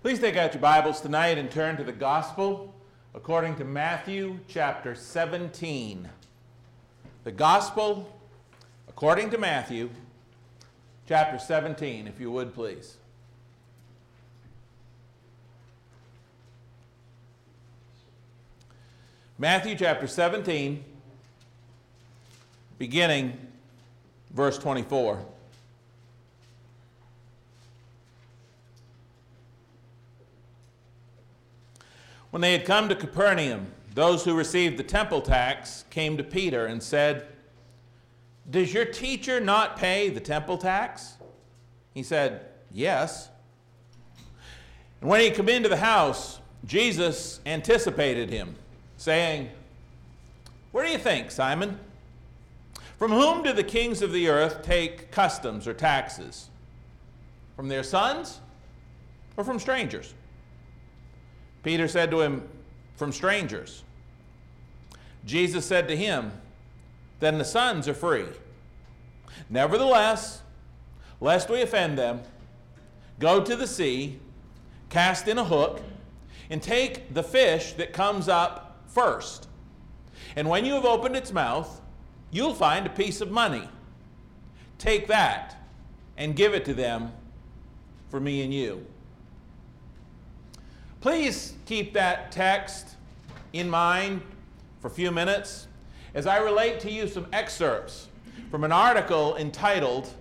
Please take out your Bibles tonight and turn to the Gospel according to Matthew chapter 17. The Gospel according to Matthew chapter 17, if you would please. Matthew chapter 17, beginning verse 24. When they had come to Capernaum, those who received the temple tax came to Peter and said, Does your teacher not pay the temple tax? He said, Yes. And when he came into the house, Jesus anticipated him, saying, What do you think, Simon? From whom do the kings of the earth take customs or taxes? From their sons or from strangers? Peter said to him, From strangers. Jesus said to him, Then the sons are free. Nevertheless, lest we offend them, go to the sea, cast in a hook, and take the fish that comes up first. And when you have opened its mouth, you'll find a piece of money. Take that and give it to them for me and you. Please keep that text in mind for a few minutes as I relate to you some excerpts from an article entitled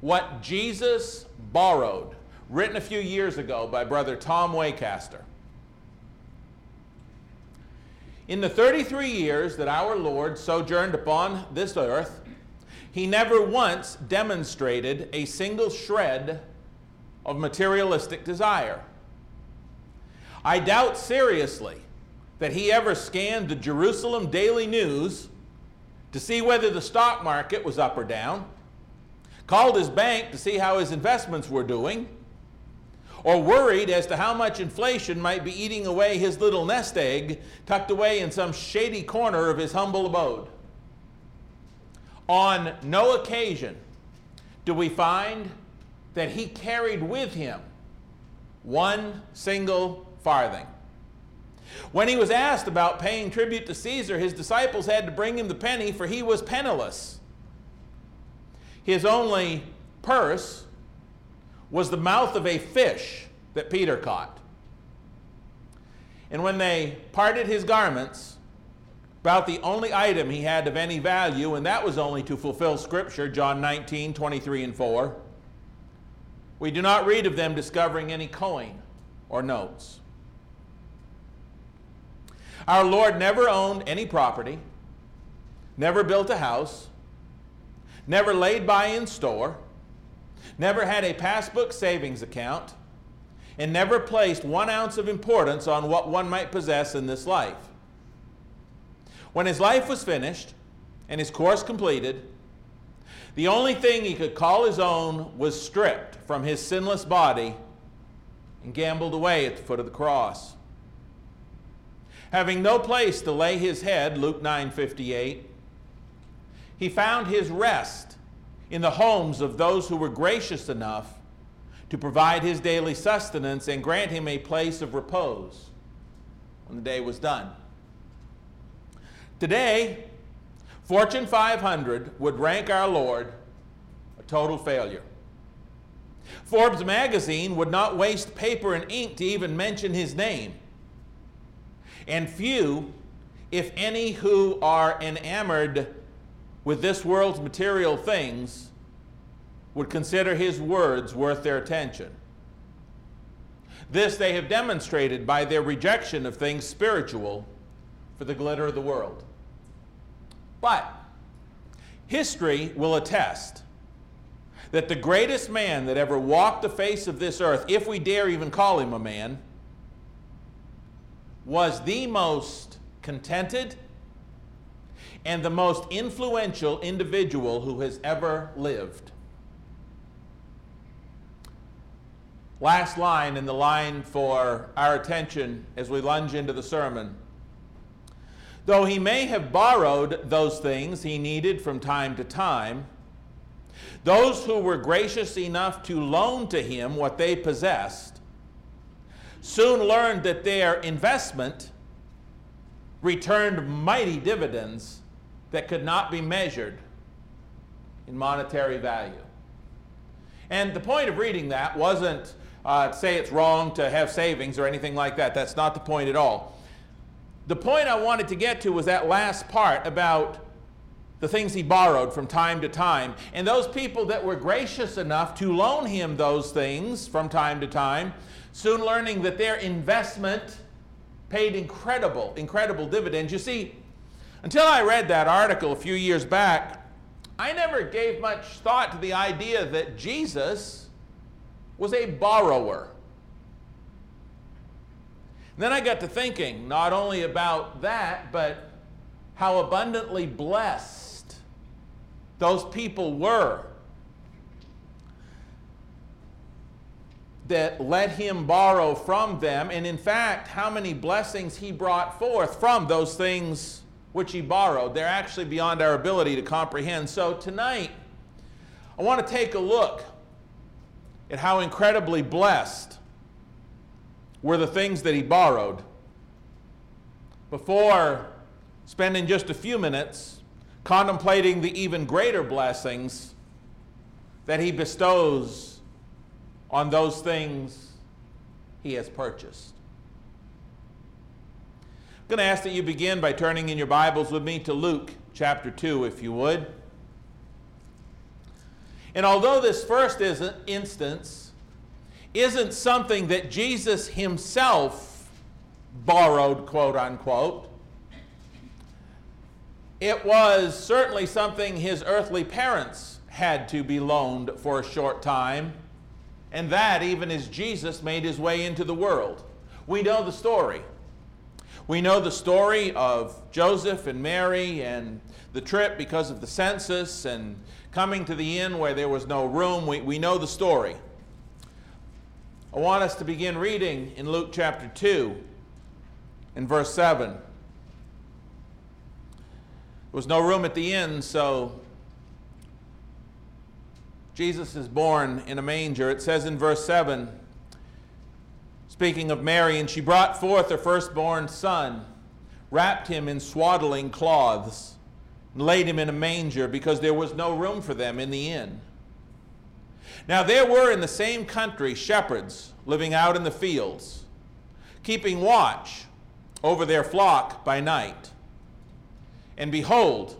What Jesus Borrowed, written a few years ago by Brother Tom Wacaster. In the 33 years that our Lord sojourned upon this earth, he never once demonstrated a single shred of materialistic desire. I doubt seriously that he ever scanned the Jerusalem Daily News to see whether the stock market was up or down, called his bank to see how his investments were doing, or worried as to how much inflation might be eating away his little nest egg tucked away in some shady corner of his humble abode. On no occasion do we find that he carried with him one single farthing. When he was asked about paying tribute to Caesar, his disciples had to bring him the penny, for he was penniless. His only purse was the mouth of a fish that Peter caught. And when they parted his garments, about the only item he had of any value, and that was only to fulfill Scripture, John 19, 23 and 4, we do not read of them discovering any coin or notes. Our Lord never owned any property, never built a house, never laid by in store, never had a passbook savings account, and never placed one ounce of importance on what one might possess in this life. When his life was finished and his course completed, the only thing he could call his own was stripped from his sinless body and gambled away at the foot of the cross having no place to lay his head, Luke 9:58, he found his rest in the homes of those who were gracious enough to provide his daily sustenance and grant him a place of repose when the day was done. Today, Fortune 500 would rank our Lord a total failure. Forbes magazine would not waste paper and ink to even mention his name and few, if any, who are enamored with this world's material things would consider his words worth their attention. This they have demonstrated by their rejection of things spiritual for the glitter of the world. But history will attest that the greatest man that ever walked the face of this earth, if we dare even call him a man, was the most contented and the most influential individual who has ever lived. Last line in the line for our attention as we lunge into the sermon. Though he may have borrowed those things he needed from time to time, those who were gracious enough to loan to him what they possessed soon learned that their investment returned mighty dividends that could not be measured in monetary value. And the point of reading that wasn't uh, say it's wrong to have savings or anything like that. That's not the point at all. The point I wanted to get to was that last part about the things he borrowed from time to time. And those people that were gracious enough to loan him those things from time to time, soon learning that their investment paid incredible, incredible dividends. You see, until I read that article a few years back, I never gave much thought to the idea that Jesus was a borrower. Then I got to thinking not only about that, but how abundantly blessed those people were that let him borrow from them, and in fact, how many blessings he brought forth from those things which he borrowed. They're actually beyond our ability to comprehend. So tonight, I want to take a look at how incredibly blessed were the things that he borrowed before spending just a few minutes contemplating the even greater blessings that he bestows on those things he has purchased. I'm going to ask that you begin by turning in your Bibles with me to Luke chapter 2, if you would. And although this first instance isn't something that Jesus himself borrowed, quote unquote, it was certainly something his earthly parents had to be loaned for a short time, and that even as Jesus made his way into the world. We know the story. We know the story of Joseph and Mary and the trip because of the census and coming to the inn where there was no room. We, we know the story. I want us to begin reading in Luke chapter 2 in verse 7. There was no room at the inn, so Jesus is born in a manger. It says in verse 7, speaking of Mary, and she brought forth her firstborn son, wrapped him in swaddling cloths, and laid him in a manger because there was no room for them in the inn. Now there were in the same country shepherds living out in the fields, keeping watch over their flock by night. And behold,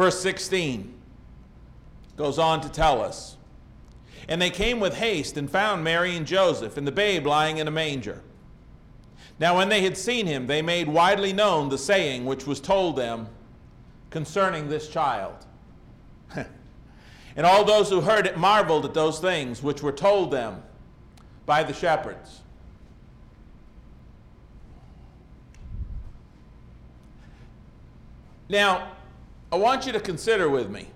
Verse 16 goes on to tell us And they came with haste and found Mary and Joseph and the babe lying in a manger. Now, when they had seen him, they made widely known the saying which was told them concerning this child. and all those who heard it marveled at those things which were told them by the shepherds. Now, I want you to consider with me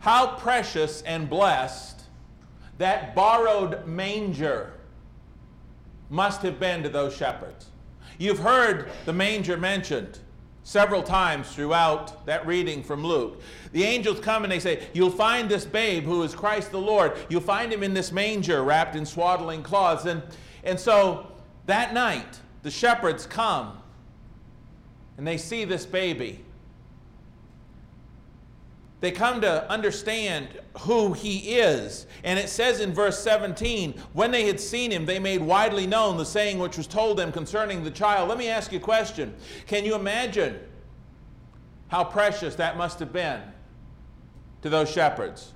how precious and blessed that borrowed manger must have been to those shepherds. You've heard the manger mentioned several times throughout that reading from Luke. The angels come and they say, You'll find this babe who is Christ the Lord. You'll find him in this manger wrapped in swaddling cloths. And, and so that night, the shepherds come and they see this baby. They come to understand who he is. And it says in verse 17, when they had seen him, they made widely known the saying which was told them concerning the child. Let me ask you a question. Can you imagine how precious that must have been to those shepherds?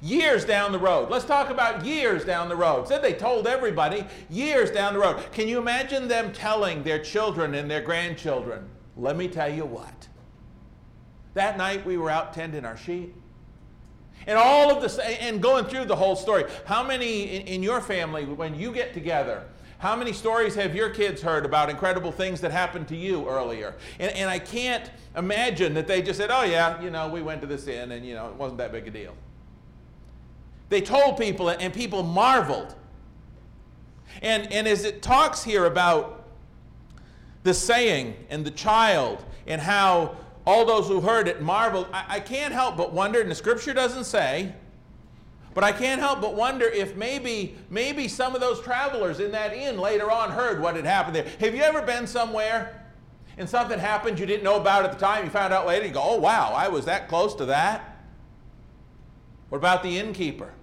Years down the road. Let's talk about years down the road. Said they told everybody years down the road. Can you imagine them telling their children and their grandchildren, let me tell you what. That night we were out tending our sheep, And all of this, and going through the whole story, how many in, in, your family, when you get together, how many stories have your kids heard about incredible things that happened to you earlier? And, and I can't imagine that they just said, oh, yeah, you know, we went to this inn and, you know, it wasn't that big a deal. They told people, and people marveled. And, and as it talks here about the saying and the child and how all those who heard it marveled, I, I can't help but wonder, and the scripture doesn't say, but I can't help but wonder if maybe, maybe some of those travelers in that inn later on heard what had happened there. Have you ever been somewhere and something happened you didn't know about at the time? You found out later, you go, oh, wow, I was that close to that? What about the innkeeper?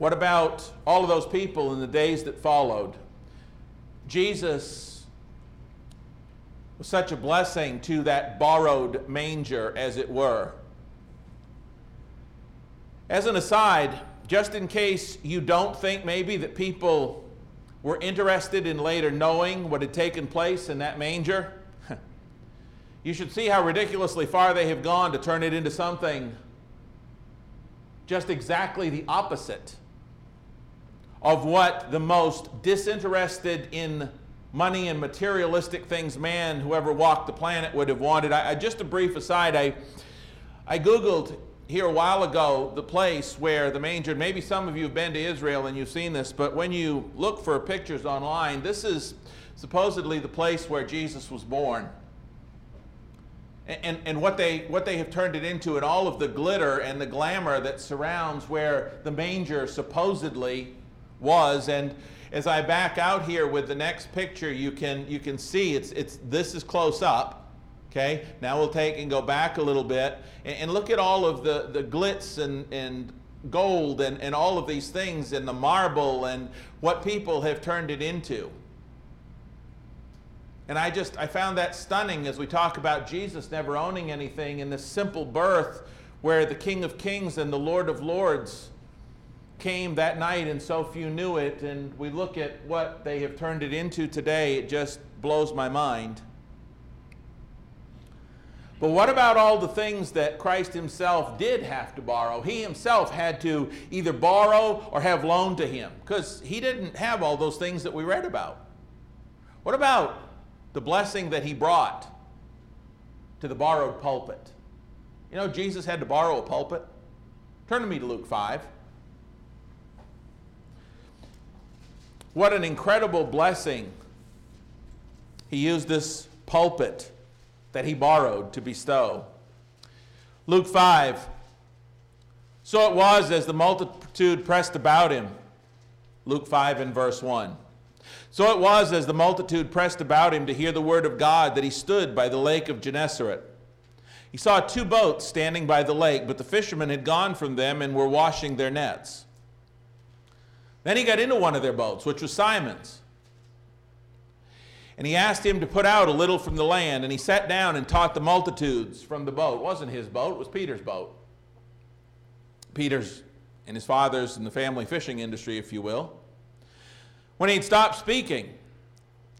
What about all of those people in the days that followed? Jesus was such a blessing to that borrowed manger, as it were. As an aside, just in case you don't think maybe that people were interested in later knowing what had taken place in that manger, you should see how ridiculously far they have gone to turn it into something just exactly the opposite of what the most disinterested in money and materialistic things man who ever walked the planet would have wanted. I, I, just a brief aside, I, I Googled here a while ago the place where the manger, maybe some of you have been to Israel and you've seen this, but when you look for pictures online, this is supposedly the place where Jesus was born. And, and, and what, they, what they have turned it into and all of the glitter and the glamour that surrounds where the manger supposedly was. And as I back out here with the next picture, you can, you can see it's, it's, this is close up. Okay, now we'll take and go back a little bit and, and look at all of the, the glitz and, and gold and, and all of these things and the marble and what people have turned it into. And I just, I found that stunning as we talk about Jesus never owning anything in this simple birth where the King of Kings and the Lord of Lords came that night and so few knew it. And we look at what they have turned it into today, it just blows my mind. But what about all the things that Christ himself did have to borrow? He himself had to either borrow or have loaned to him because he didn't have all those things that we read about. What about the blessing that he brought to the borrowed pulpit? You know, Jesus had to borrow a pulpit. Turn to me to Luke 5. What an incredible blessing. He used this pulpit that he borrowed to bestow. Luke 5. So it was as the multitude pressed about him. Luke 5 and verse 1. So it was as the multitude pressed about him to hear the word of God that he stood by the lake of Gennesaret. He saw two boats standing by the lake, but the fishermen had gone from them and were washing their nets. Then he got into one of their boats, which was Simon's. And he asked him to put out a little from the land, and he sat down and taught the multitudes from the boat. It wasn't his boat, it was Peter's boat. Peter's and his father's in the family fishing industry, if you will. When he'd stopped speaking,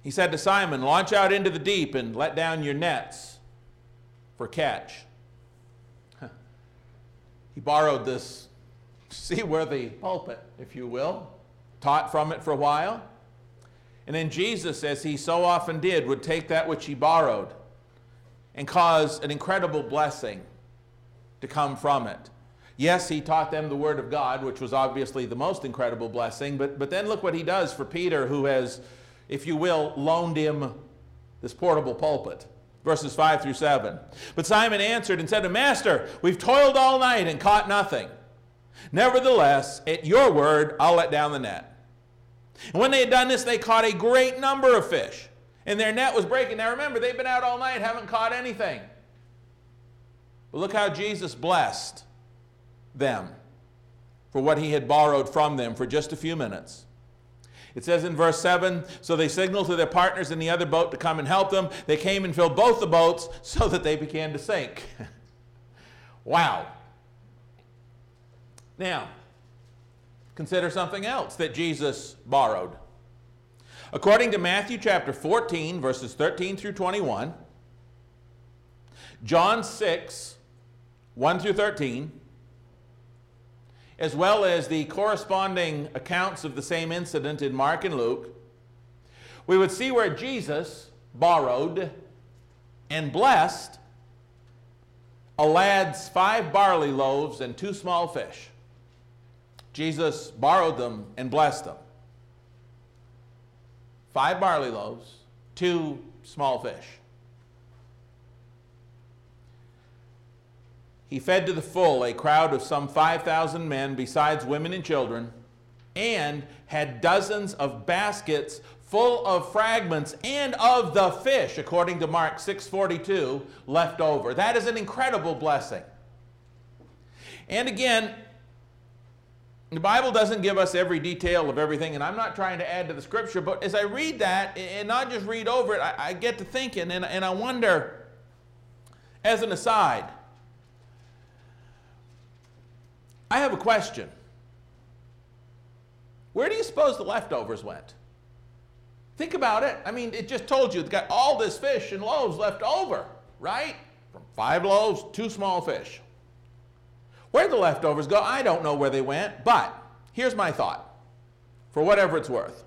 he said to Simon, Launch out into the deep and let down your nets for catch. He borrowed this seaworthy pulpit, if you will, taught from it for a while. And then Jesus, as he so often did, would take that which he borrowed and cause an incredible blessing to come from it. Yes, he taught them the Word of God, which was obviously the most incredible blessing, but, but then look what he does for Peter, who has, if you will, loaned him this portable pulpit. Verses 5 through 7. But Simon answered and said to Master, We've toiled all night and caught nothing. Nevertheless, at your word, I'll let down the net. And when they had done this, they caught a great number of fish, and their net was breaking. Now remember, they've been out all night, haven't caught anything. But look how Jesus blessed them for what he had borrowed from them for just a few minutes. It says in verse 7 So they signaled to their partners in the other boat to come and help them. They came and filled both the boats so that they began to sink. wow. Now, consider something else that Jesus borrowed. According to Matthew chapter 14, verses 13 through 21, John 6, 1 through 13, as well as the corresponding accounts of the same incident in Mark and Luke, we would see where Jesus borrowed and blessed a lad's five barley loaves and two small fish. Jesus borrowed them and blessed them. Five barley loaves, two small fish. He fed to the full a crowd of some 5,000 men, besides women and children, and had dozens of baskets full of fragments and of the fish, according to Mark 6:42, left over. That is an incredible blessing. And again, the Bible doesn't give us every detail of everything, and I'm not trying to add to the scripture, but as I read that and not just read over it, I, I get to thinking and, and I wonder, as an aside, I have a question. Where do you suppose the leftovers went? Think about it. I mean, it just told you it's got all this fish and loaves left over, right? From five loaves, two small fish. Where the leftovers go, I don't know where they went, but here's my thought, for whatever it's worth.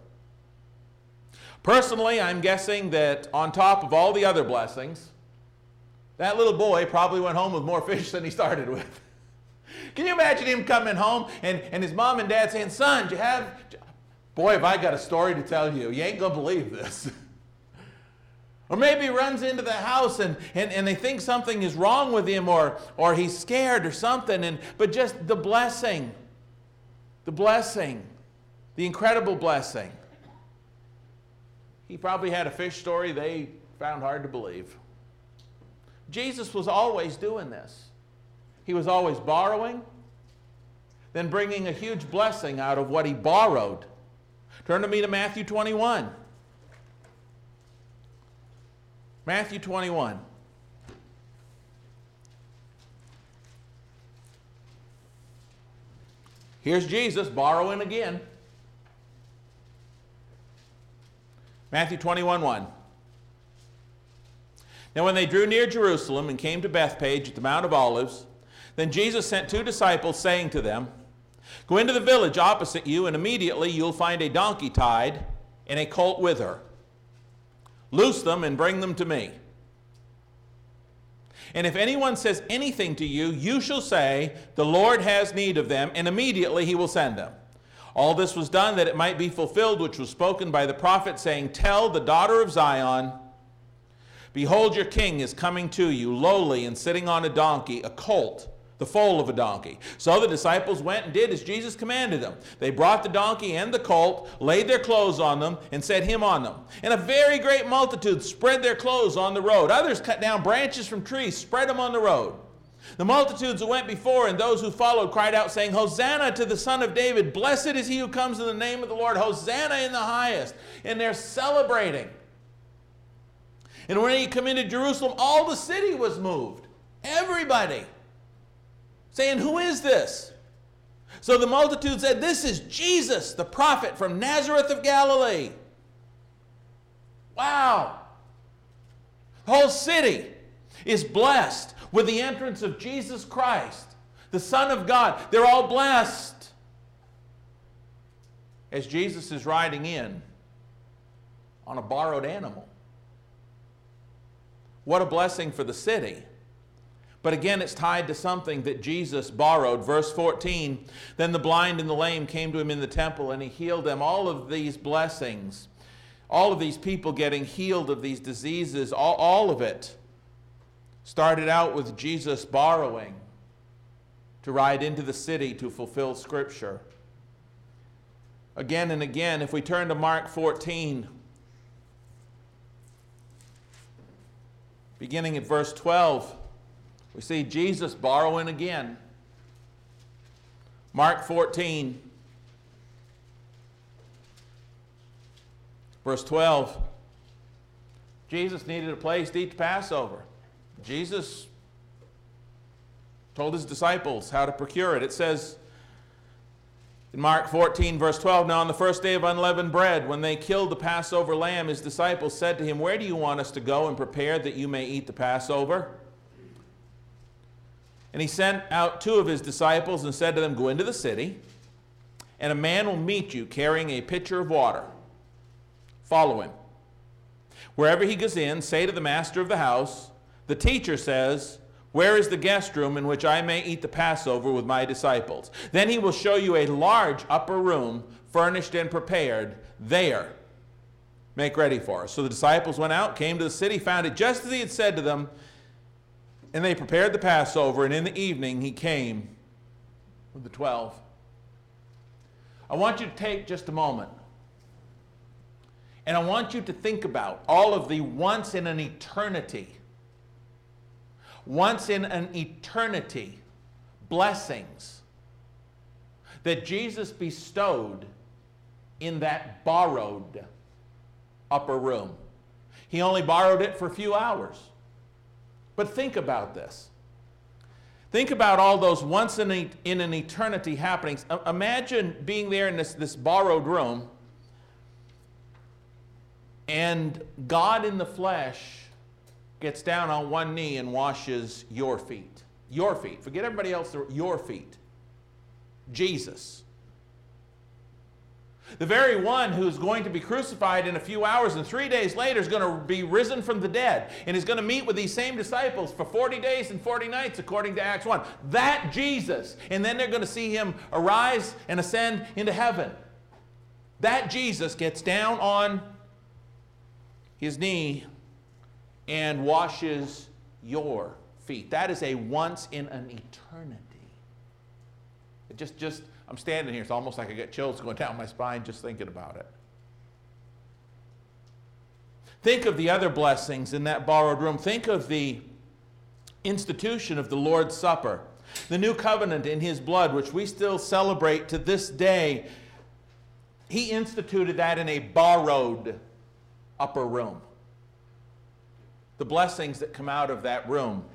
Personally, I'm guessing that on top of all the other blessings, that little boy probably went home with more fish than he started with. Can you imagine him coming home and, and his mom and dad saying, Son, do you have. Boy, have I got a story to tell you. You ain't going to believe this. or maybe he runs into the house and, and, and they think something is wrong with him or, or he's scared or something. And, but just the blessing, the blessing, the incredible blessing. He probably had a fish story they found hard to believe. Jesus was always doing this. He was always borrowing, then bringing a huge blessing out of what he borrowed. Turn to me to Matthew 21. Matthew 21. Here's Jesus borrowing again. Matthew 21 1. Now, when they drew near Jerusalem and came to Bethphage at the Mount of Olives, then Jesus sent two disciples, saying to them, Go into the village opposite you, and immediately you'll find a donkey tied and a colt with her. Loose them and bring them to me. And if anyone says anything to you, you shall say, The Lord has need of them, and immediately he will send them. All this was done that it might be fulfilled, which was spoken by the prophet, saying, Tell the daughter of Zion, Behold, your king is coming to you, lowly and sitting on a donkey, a colt the foal of a donkey. So the disciples went and did as Jesus commanded them. They brought the donkey and the colt, laid their clothes on them, and set him on them. And a very great multitude spread their clothes on the road. Others cut down branches from trees, spread them on the road. The multitudes who went before and those who followed cried out, saying, Hosanna to the Son of David! Blessed is he who comes in the name of the Lord! Hosanna in the highest! And they're celebrating. And when he came into Jerusalem, all the city was moved. Everybody saying, Who is this? So the multitude said, This is Jesus, the prophet from Nazareth of Galilee. Wow. The whole city is blessed with the entrance of Jesus Christ, the Son of God. They're all blessed as Jesus is riding in on a borrowed animal. What a blessing for the city. But again, it's tied to something that Jesus borrowed. Verse 14 Then the blind and the lame came to him in the temple, and he healed them. All of these blessings, all of these people getting healed of these diseases, all, all of it started out with Jesus borrowing to ride into the city to fulfill Scripture. Again and again, if we turn to Mark 14, beginning at verse 12. We see Jesus borrowing again. Mark 14, verse 12. Jesus needed a place to eat the Passover. Jesus told his disciples how to procure it. It says in Mark 14, verse 12 Now on the first day of unleavened bread, when they killed the Passover lamb, his disciples said to him, Where do you want us to go and prepare that you may eat the Passover? And he sent out two of his disciples and said to them, Go into the city, and a man will meet you carrying a pitcher of water. Follow him. Wherever he goes in, say to the master of the house, The teacher says, Where is the guest room in which I may eat the Passover with my disciples? Then he will show you a large upper room, furnished and prepared. There, make ready for us. So the disciples went out, came to the city, found it just as he had said to them, and they prepared the Passover, and in the evening he came with the twelve. I want you to take just a moment. And I want you to think about all of the once in an eternity, once in an eternity blessings that Jesus bestowed in that borrowed upper room. He only borrowed it for a few hours. But think about this. Think about all those once in, a, in an eternity happenings. imagine being there in this, this borrowed room and God in the flesh gets down on one knee and washes your feet. Your feet. Forget everybody else, your feet. Jesus. The very one who's going to be crucified in a few hours and three days later is going to be risen from the dead and is going to meet with these same disciples for 40 days and 40 nights, according to Acts 1. That Jesus. And then they're going to see him arise and ascend into heaven. That Jesus gets down on his knee and washes your feet. That is a once in an eternity. It just, just I'm standing here, it's almost like I get chills going down my spine just thinking about it. Think of the other blessings in that borrowed room. Think of the institution of the Lord's Supper, the new covenant in His blood, which we still celebrate to this day. He instituted that in a borrowed upper room. The blessings that come out of that room.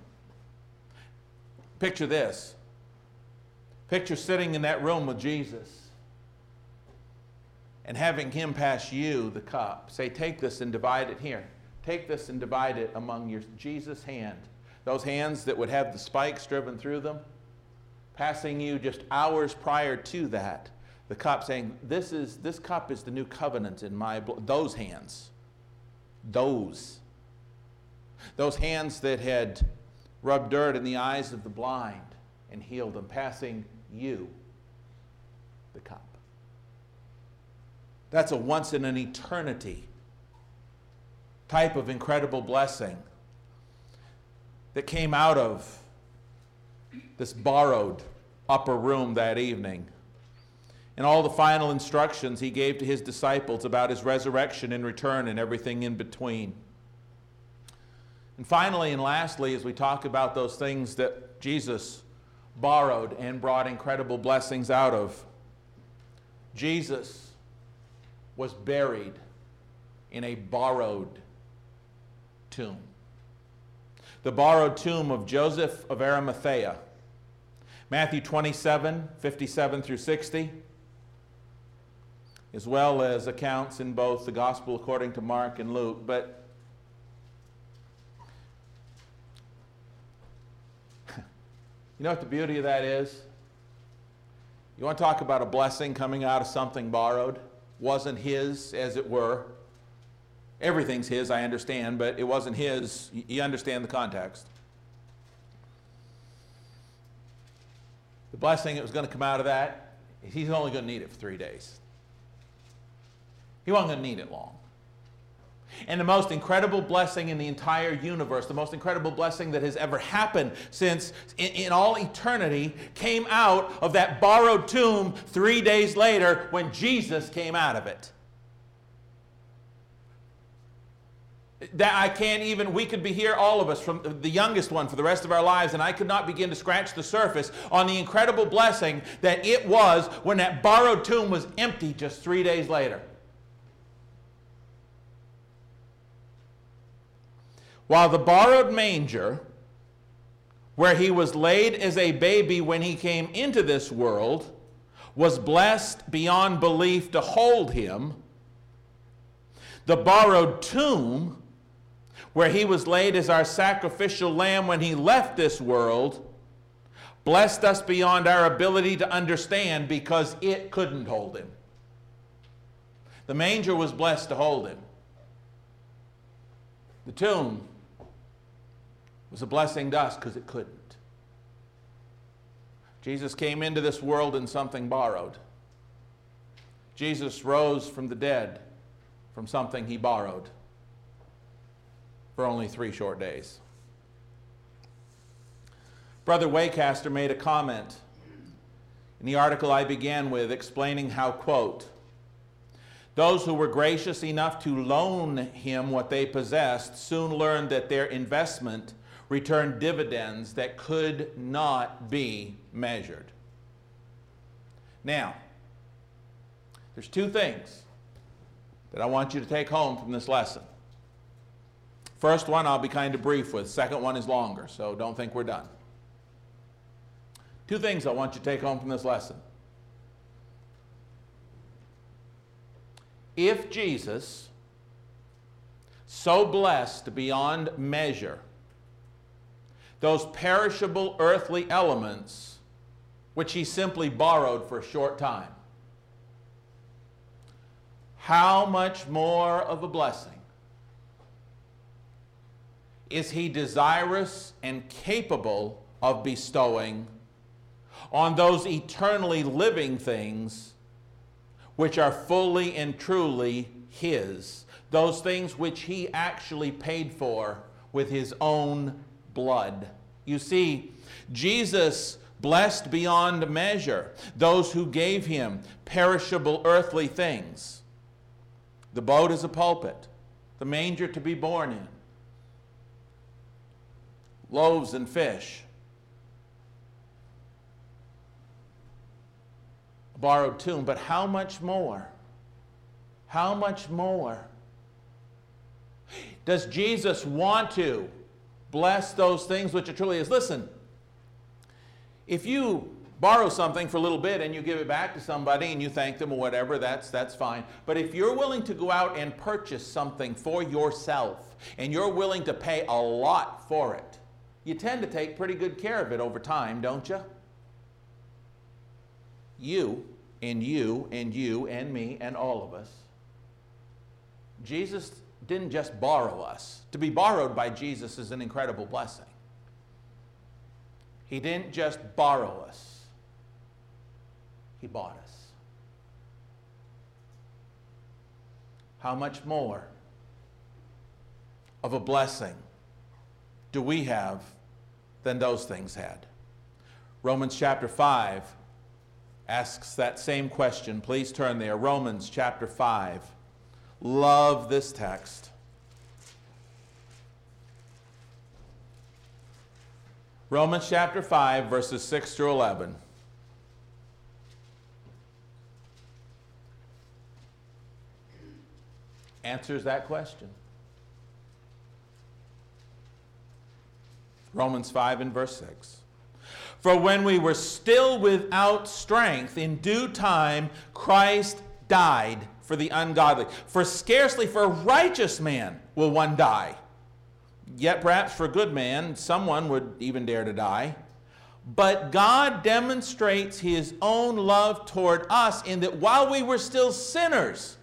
Picture this Picture sitting in that room with Jesus and having him pass you the cup. Say, take this and divide it here. Take this and divide it among your Jesus' hand. Those hands that would have the spikes driven through them, passing you just hours prior to that, the cup saying, This is this cup is the new covenant in my blood. Those hands. Those. Those hands that had rubbed dirt in the eyes of the blind and healed them, passing you the cup. That's a once in an eternity type of incredible blessing that came out of this borrowed upper room that evening. And all the final instructions he gave to his disciples about his resurrection and return and everything in between. And finally and lastly, as we talk about those things that Jesus borrowed and brought incredible blessings out of. Jesus was buried in a borrowed tomb. The borrowed tomb of Joseph of Arimathea. Matthew 27, 57 through 60, as well as accounts in both the Gospel according to Mark and Luke. But You know what the beauty of that is? You want to talk about a blessing coming out of something borrowed? Wasn't his, as it were. Everything's his, I understand, but it wasn't his. You understand the context. The blessing that was going to come out of that, he's only going to need it for three days. He wasn't going to need it long. And the most incredible blessing in the entire universe, the most incredible blessing that has ever happened since in, in, all eternity, came out of that borrowed tomb three days later when Jesus came out of it. That I can't even, we could be here, all of us, from the youngest one for the rest of our lives, and I could not begin to scratch the surface on the incredible blessing that it was when that borrowed tomb was empty just three days later. While the borrowed manger, where he was laid as a baby when he came into this world, was blessed beyond belief to hold him, the borrowed tomb, where he was laid as our sacrificial lamb when he left this world, blessed us beyond our ability to understand because it couldn't hold him. The manger was blessed to hold him. The tomb was a blessing to us because it couldn't. Jesus came into this world in something borrowed. Jesus rose from the dead from something he borrowed for only three short days. Brother Wacaster made a comment in the article I began with explaining how, quote, those who were gracious enough to loan him what they possessed soon learned that their investment returned dividends that could not be measured. Now, there's two things that I want you to take home from this lesson. First one I'll be kind of brief with. Second one is longer, so don't think we're done. Two things I want you to take home from this lesson. If Jesus, so blessed beyond measure, those perishable earthly elements which he simply borrowed for a short time, how much more of a blessing is he desirous and capable of bestowing on those eternally living things which are fully and truly his, those things which he actually paid for with his own blood. You see, Jesus blessed beyond measure those who gave him perishable earthly things the boat is a pulpit, the manger to be born in, loaves and fish, a borrowed tomb. But how much more? How much more? Does Jesus want to bless those things which are truly His? Listen, if you borrow something for a little bit and you give it back to somebody and you thank them or whatever, that's, that's fine. But if you're willing to go out and purchase something for yourself and you're willing to pay a lot for it, you tend to take pretty good care of it over time, don't you? You and you and you and me and all of us. Jesus didn't just borrow us. To be borrowed by Jesus is an incredible blessing. He didn't just borrow us. He bought us. How much more of a blessing do we have than those things had? Romans chapter 5 asks that same question. Please turn there. Romans chapter 5. Love this text. Romans chapter 5, verses 6 through 11. answers that question. Romans 5 and verse 6. For when we were still without strength, in due time Christ died for the ungodly. For scarcely for a righteous man will one die. Yet perhaps for a good man, someone would even dare to die. But God demonstrates his own love toward us in that while we were still sinners,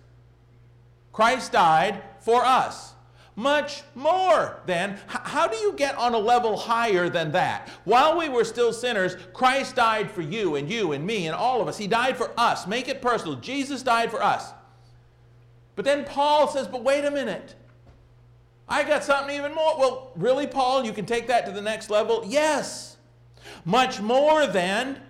Christ died for us. Much more than, how do you get on a level higher than that? While we were still sinners, Christ died for you and you and me and all of us. He died for us. Make it personal. Jesus died for us. But then Paul says, but wait a minute. I got something even more. Well, really, Paul, you can take that to the next level? Yes. Much more than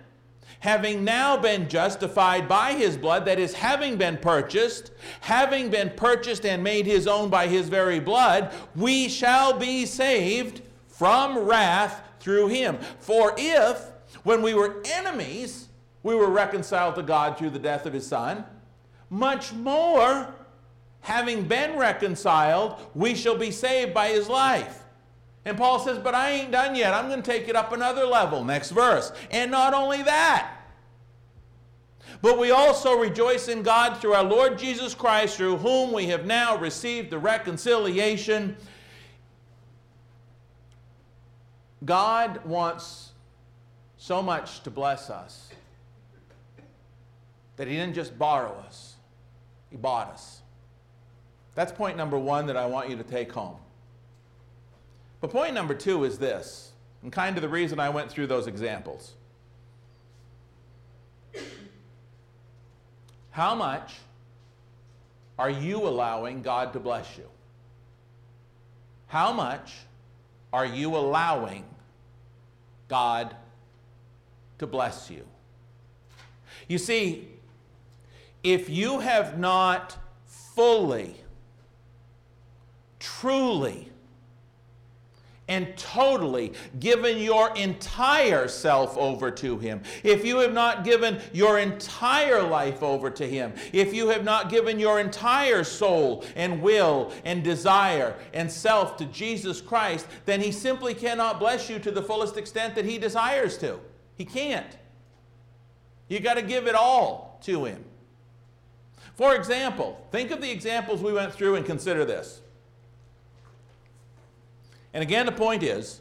having now been justified by his blood, that is, having been purchased, having been purchased and made his own by his very blood, we shall be saved from wrath through him. For if, when we were enemies, we were reconciled to God through the death of his Son, much more, having been reconciled, we shall be saved by his life. And Paul says, But I ain't done yet. I'm going to take it up another level. Next verse. And not only that, but we also rejoice in God through our Lord Jesus Christ, through whom we have now received the reconciliation. God wants so much to bless us that he didn't just borrow us, he bought us. That's point number one that I want you to take home. But point number two is this, and kind of the reason I went through those examples. How much are you allowing God to bless you? How much are you allowing God to bless you? You see, if you have not fully, truly, and totally given your entire self over to Him, if you have not given your entire life over to Him, if you have not given your entire soul and will and desire and self to Jesus Christ, then He simply cannot bless you to the fullest extent that He desires to. He can't. You got to give it all to Him. For example, think of the examples we went through and consider this. And again, the point is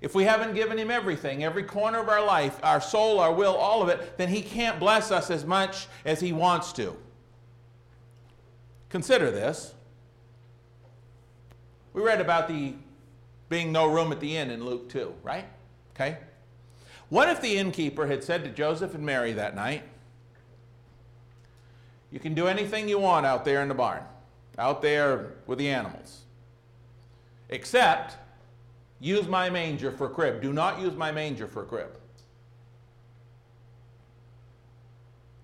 if we haven't given him everything, every corner of our life, our soul, our will, all of it, then he can't bless us as much as he wants to. Consider this. We read about the being no room at the inn in Luke 2, right? Okay? What if the innkeeper had said to Joseph and Mary that night, You can do anything you want out there in the barn, out there with the animals except use my manger for crib. Do not use my manger for crib.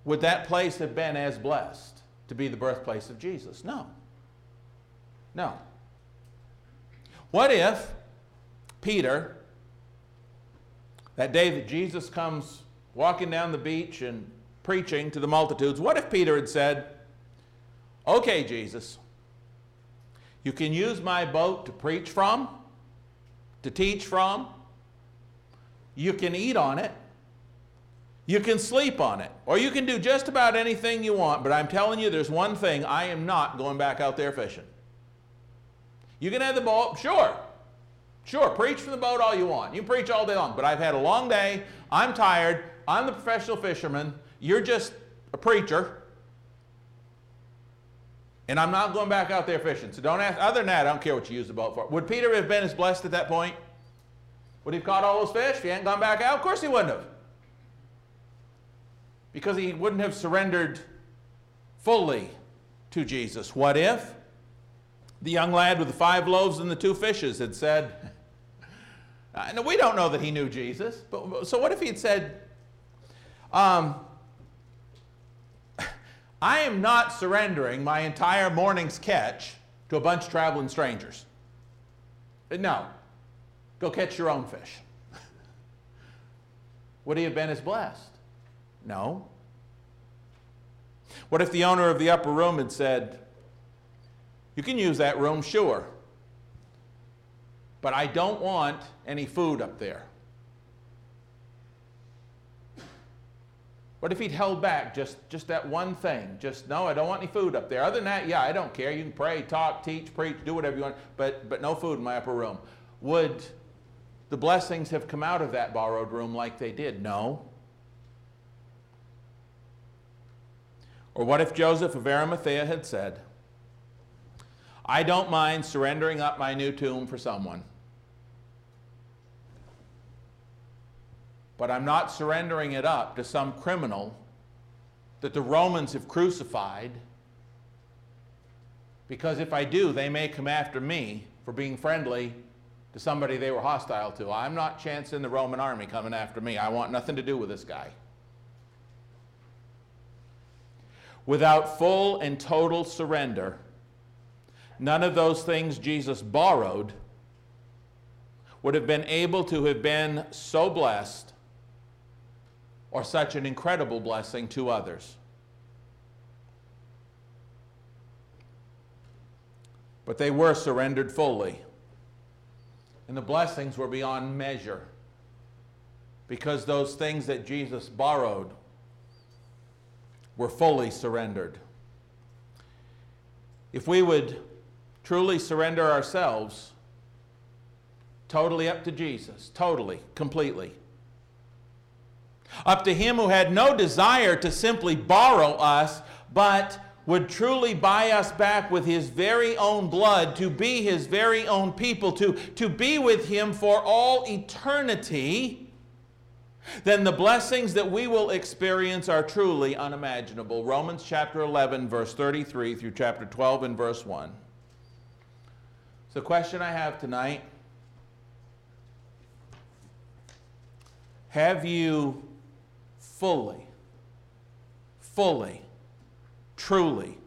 Would that place have been as blessed to be the birthplace of Jesus? No. No. What if Peter, that day that Jesus comes walking down the beach and preaching to the multitudes, what if Peter had said, Okay, Jesus, you can use my boat to preach from, to teach from. You can eat on it. You can sleep on it. Or you can do just about anything you want. But I'm telling you, there's one thing I am not going back out there fishing. You can have the boat, sure. Sure, preach from the boat all you want. You preach all day long. But I've had a long day. I'm tired. I'm the professional fisherman. You're just a preacher and I'm not going back out there fishing. So don't ask. Other than that, I don't care what you use the boat for. Would Peter have been as blessed at that point? Would he have caught all those fish if he hadn't gone back out? Of course he wouldn't have. Because he wouldn't have surrendered fully to Jesus. What if the young lad with the five loaves and the two fishes had said, uh, we don't know that he knew Jesus, but so what if he had said, um, I am not surrendering my entire morning's catch to a bunch of traveling strangers. Uh, no. Go catch your own fish. Would he have been as blessed? No. What if the owner of the upper room had said, You can use that room, sure, but I don't want any food up there. What if he'd held back just, just that one thing? Just, no, I don't want any food up there. Other than that, yeah, I don't care. You can pray, talk, teach, preach, do whatever you want, but, but no food in my upper room. Would the blessings have come out of that borrowed room like they did? No. Or what if Joseph of Arimathea had said, I don't mind surrendering up my new tomb for someone. But I'm not surrendering it up to some criminal that the Romans have crucified. Because if I do, they may come after me for being friendly to somebody they were hostile to. I'm not chancing the Roman army coming after me. I want nothing to do with this guy. Without full and total surrender, none of those things Jesus borrowed would have been able to have been so blessed or such an incredible blessing to others. But they were surrendered fully. And the blessings were beyond measure because those things that Jesus borrowed were fully surrendered. If we would truly surrender ourselves totally up to Jesus, totally, completely, Up to him who had no desire to simply borrow us, but would truly buy us back with his very own blood, to be his very own people, to, to be with him for all eternity, then the blessings that we will experience are truly unimaginable. Romans chapter 11, verse 33 through chapter 12 and verse 1. So, the question I have tonight have you fully, fully, truly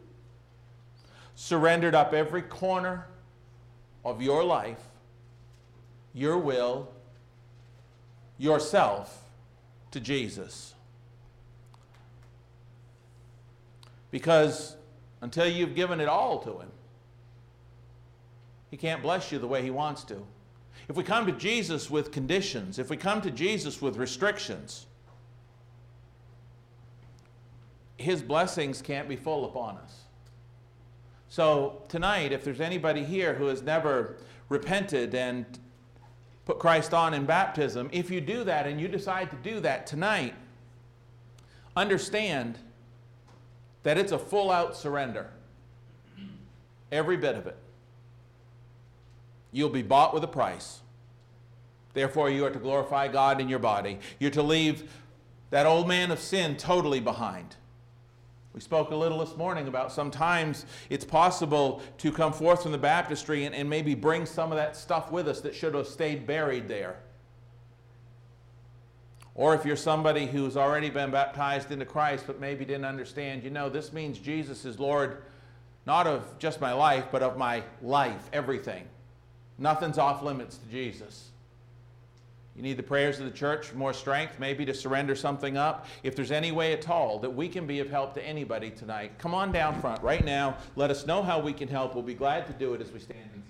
surrendered up every corner of your life, your will, yourself to Jesus? Because until you've given it all to Him, he can't bless you the way He wants to. If we come to Jesus with conditions, if we come to Jesus with restrictions, His blessings can't be full upon us. So, tonight, if there's anybody here who has never repented and put Christ on in baptism, if you do that and you decide to do that tonight, understand that it's a full out surrender. Every bit of it. You'll be bought with a price. Therefore, you are to glorify God in your body. You're to leave that old man of sin totally behind. We spoke a little this morning about sometimes it's possible to come forth from the baptistry and, and maybe bring some of that stuff with us that should have stayed buried there. Or if you're somebody who's already been baptized into Christ but maybe didn't understand, you know, this means Jesus is Lord not of just my life, but of my life, everything. Nothing's off limits to Jesus. You need the prayers of the church more strength, maybe to surrender something up. If there's any way at all that we can be of help to anybody tonight, come on down front right now. Let us know how we can help. We'll be glad to do it as we stand.